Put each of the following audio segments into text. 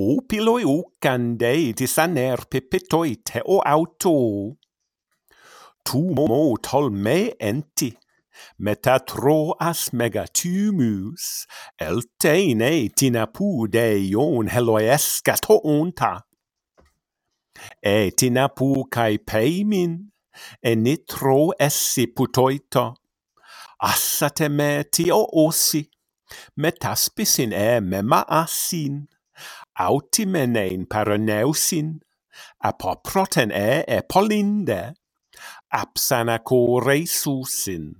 o piloi o candei disaner pepetoi te o auto. Tu mo tol me enti, meta tro as megatumus, el teine de ion heloesca to onta. E tinapu cae peimin, e nitro essi putoita. Assate me tio osi, metaspis in e mema asin autimenein paroneusin, apoproten e epolinde, apsanaco reisusin,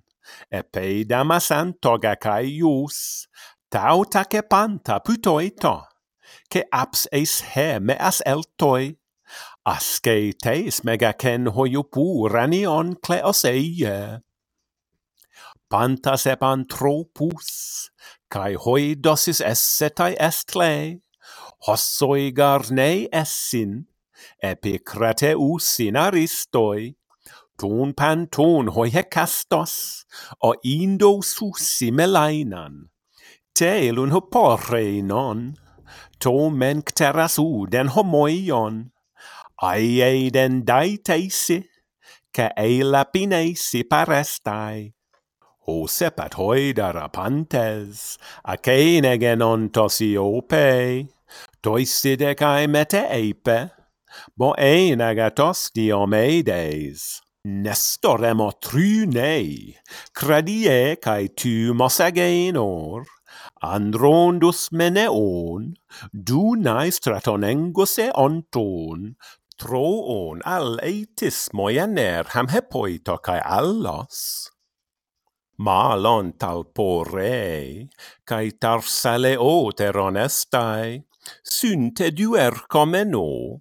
epe damasan togakaius, tau take panta putoito, ke aps eis he me as eltoi, asce teis megacen hoiopur ranion cleos eie. Pantas epan tropus, kai hoi dosis essetai estle, hossoi garnei essin, epicrateus in aristoi, ton panton hoi hecastos, o indo susi melainan, Telun elun hoporre non, to men cteras uden homoion, aeiden daiteisi, ca ei parestai. O sepat hoidara pantes, ac einegen ontos opei toisidekai mete eipe, bo einagatos diomedes. Nestoremo trynei, credie cae tu mosagenor, androndus meneon, du dunae stratonengose onton, troon al eitis moiener hamhepoito cae allos. Malon tal porre, cae tarsale oteron estai, synte duercomeno,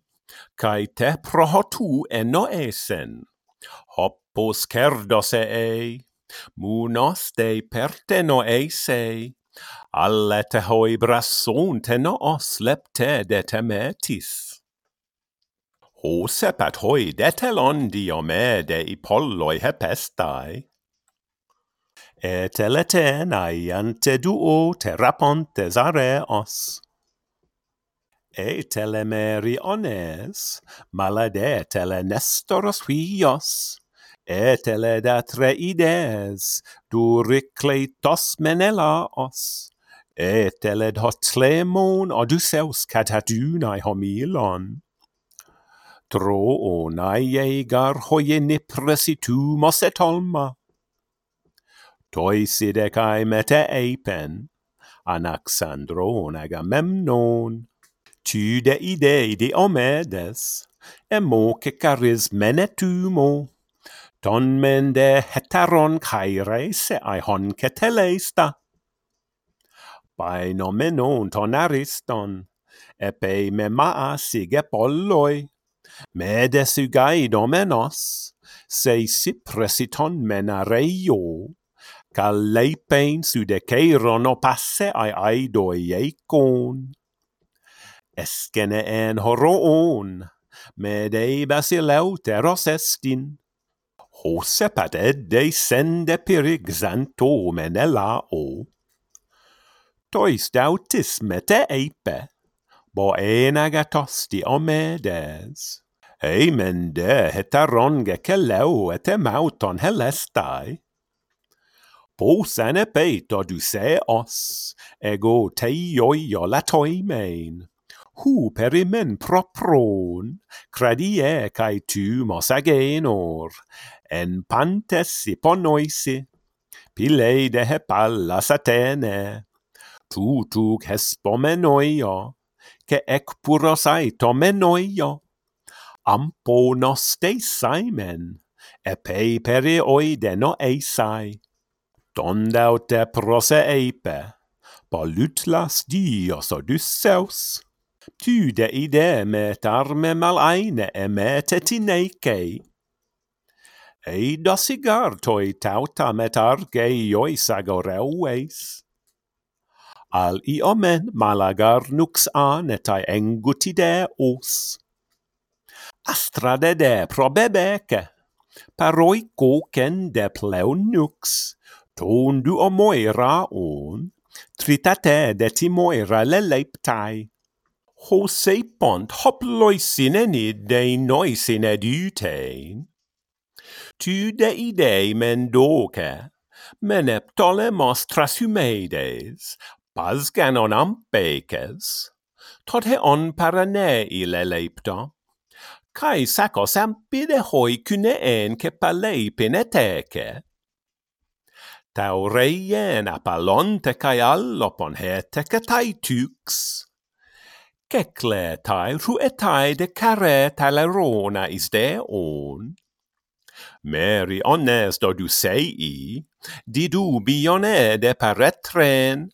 cae te prohotu eno esen. Hoppos cerdos ei, munos de perteno eise, alle te hoi brasonte noos lepte detemetis. Ho sepat hoi detelon diomede i polloi hepestai. Et eletenae ante duo terapontes areos e telemeriones, malade telenestoros huios, e teledatreides, duricleitos menelaos, e tele hotlemon oduseus catadunae homilon. Troonae garhoie nipresitumos et olma. Toisidecae mete eipen, anaxandron agamemnon, tu de idei diomedes, emoce charismenetumo, ton men de heteron caire se ai hon ceteleista. Bai nomenon ton ariston, epe me maa sige polloi, me desugai domenos, se si presiton menareio, ca leipein o passe ai aidoi eikon. Eskene en horoon, med ei basileuteros estin. Hosepat edde sende menela o Tois dautis mete eipe, bo enagatosti omedes. Eimende hetaronge keleu et mauton helestai. pe toduse os ego teioio la toimein hu perimen propron, credie cae tu mos agenor, en pantes iponoisi, ponoisi, pileide hepallas Atene, tutuc hespomenoio, che ec puros aitomenoio, ampo nostei saimen, epei peri oideno eisai, dondaute prose eipe, Polutlas dios Odysseus, tyde ideme tarme malaine emet etineke. Eidos igartoi tautam et argeios agoreues. Al iomen malagar nux anetae engutide os. Astradede probebeke, paroi koken de pleun nux, ton moira on, tritate de timoira leleptai hose pont hoploisineni de noisin edutein. Tu deidei mendoce, meneptolemos trasumeides, pasganon ampeces, tot he on parane ile lelepta, kai sacos ampide hoi cuneen cepalei Tau reien apalonte kai allopon hetece taitux, Kekle tai ruetai de care talerona is Mary Meri onnes do dusei, didu bione de paretren,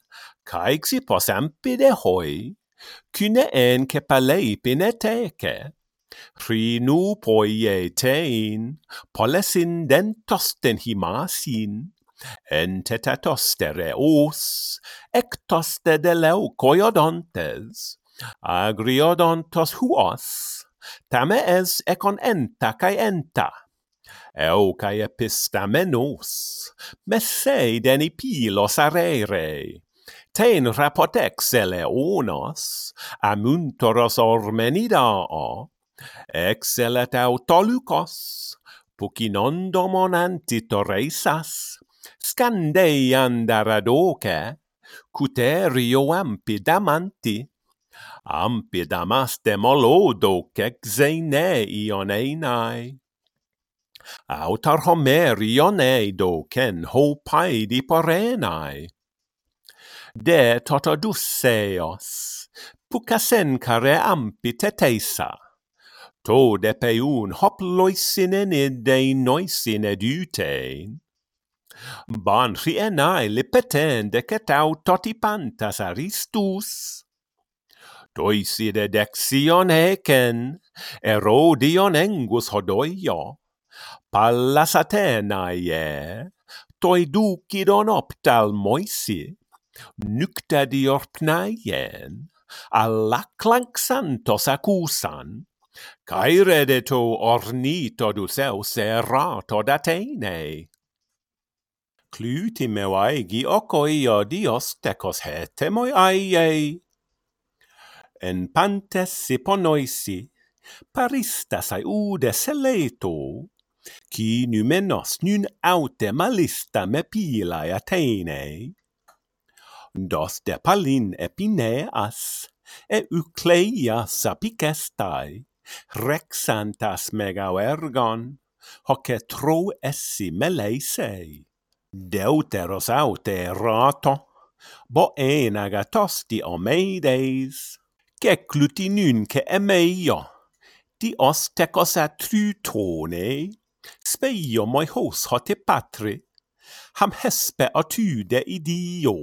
caixi pos ampide hoi, cune en ke palei pineteke. Rinu poie tein, polesin dentosten himasin, tetatostere os ectoste de leucoiodontes, agriodontos huos, tame es econ enta cae enta, eu cae epistamenos, messei deni pilos arere, ten rapotex eleonos, amuntoros ormenidao, exelet autolucos, pucinondomon antitoreisas, scandei andaradoce, cuterio ampidamanti, ampidamas molodo kexene ioneinai. Autar homer ioneido ken ho paidi porenai. De totodusseos, pucasen care ampi tetesa. To de peun hoploisinen idein noisin edutein. Ban rienai lipeten toti pantas aristus doiside dexion hecen, erodion engus hodoio, pallas Athenae, toi ducidon optalmoisi, nucta diorpnaien, alla clanxantos accusan, cae ornito Duceus erato d'Athenae. Clutimeo aegi ocoio dios tecos hetemoi aiei, en pantes si ponoisi, paristas aiude seleto, qui numenos nun aute malista me pilae Atene. Dos de palin epineas, e ucleia apicestai, rexantas megao ergon, hoc et tro essi meleisei. Deuteros aute rato, bo enaga tosti omeides, keklutinyn ke Di os tecos a trutone, speio moi hos hote patre, patri, ham hespe a idio.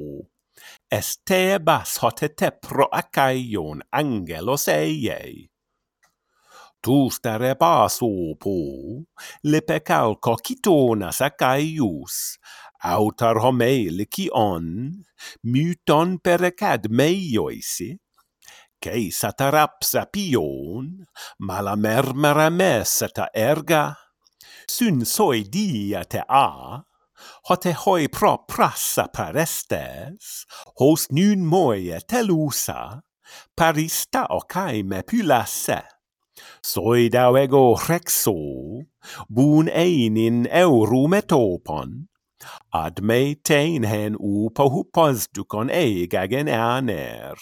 Estebas hote te pro acaion angelos eiei. Tu stare repaso po, le pecalco citonas acaius, autar homei licion, muton perecad meioisi, Καί σαταράψα mala μαλαμέρμερα μέσα τα έργα, συν σοηδία τε a, hote hoi pro prassa parestes, hos nun moie telusa, parista ocae me pylasse. Soidau ego rexo, bun einin eurum etopon, ad me tein hen u pohu eig agen aner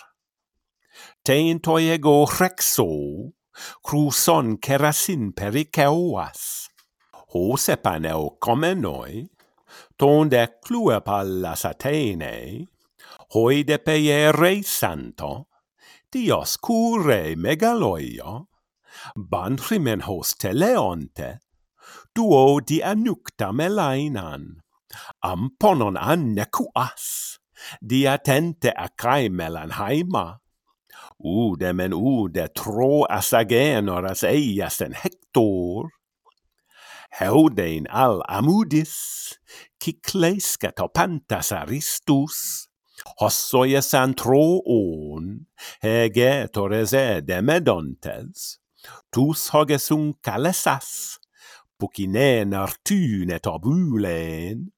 teintoi ego rexo, cruson kerasin periceuas. Hose paneo comenoi, tonde clue pallas hoi de peie rei santo, dios cure megaloio, bantrimen hos teleonte, duo di anucta melainan, amponon annecuas, diatente acrae melan haima, orde men tro trå eias en hektor. Heudein al amudis, kikleiska ta pantas aristus, hossoi troon, hege torese demedontes, tus hogesun kalesas, pukinen artyne tabulen,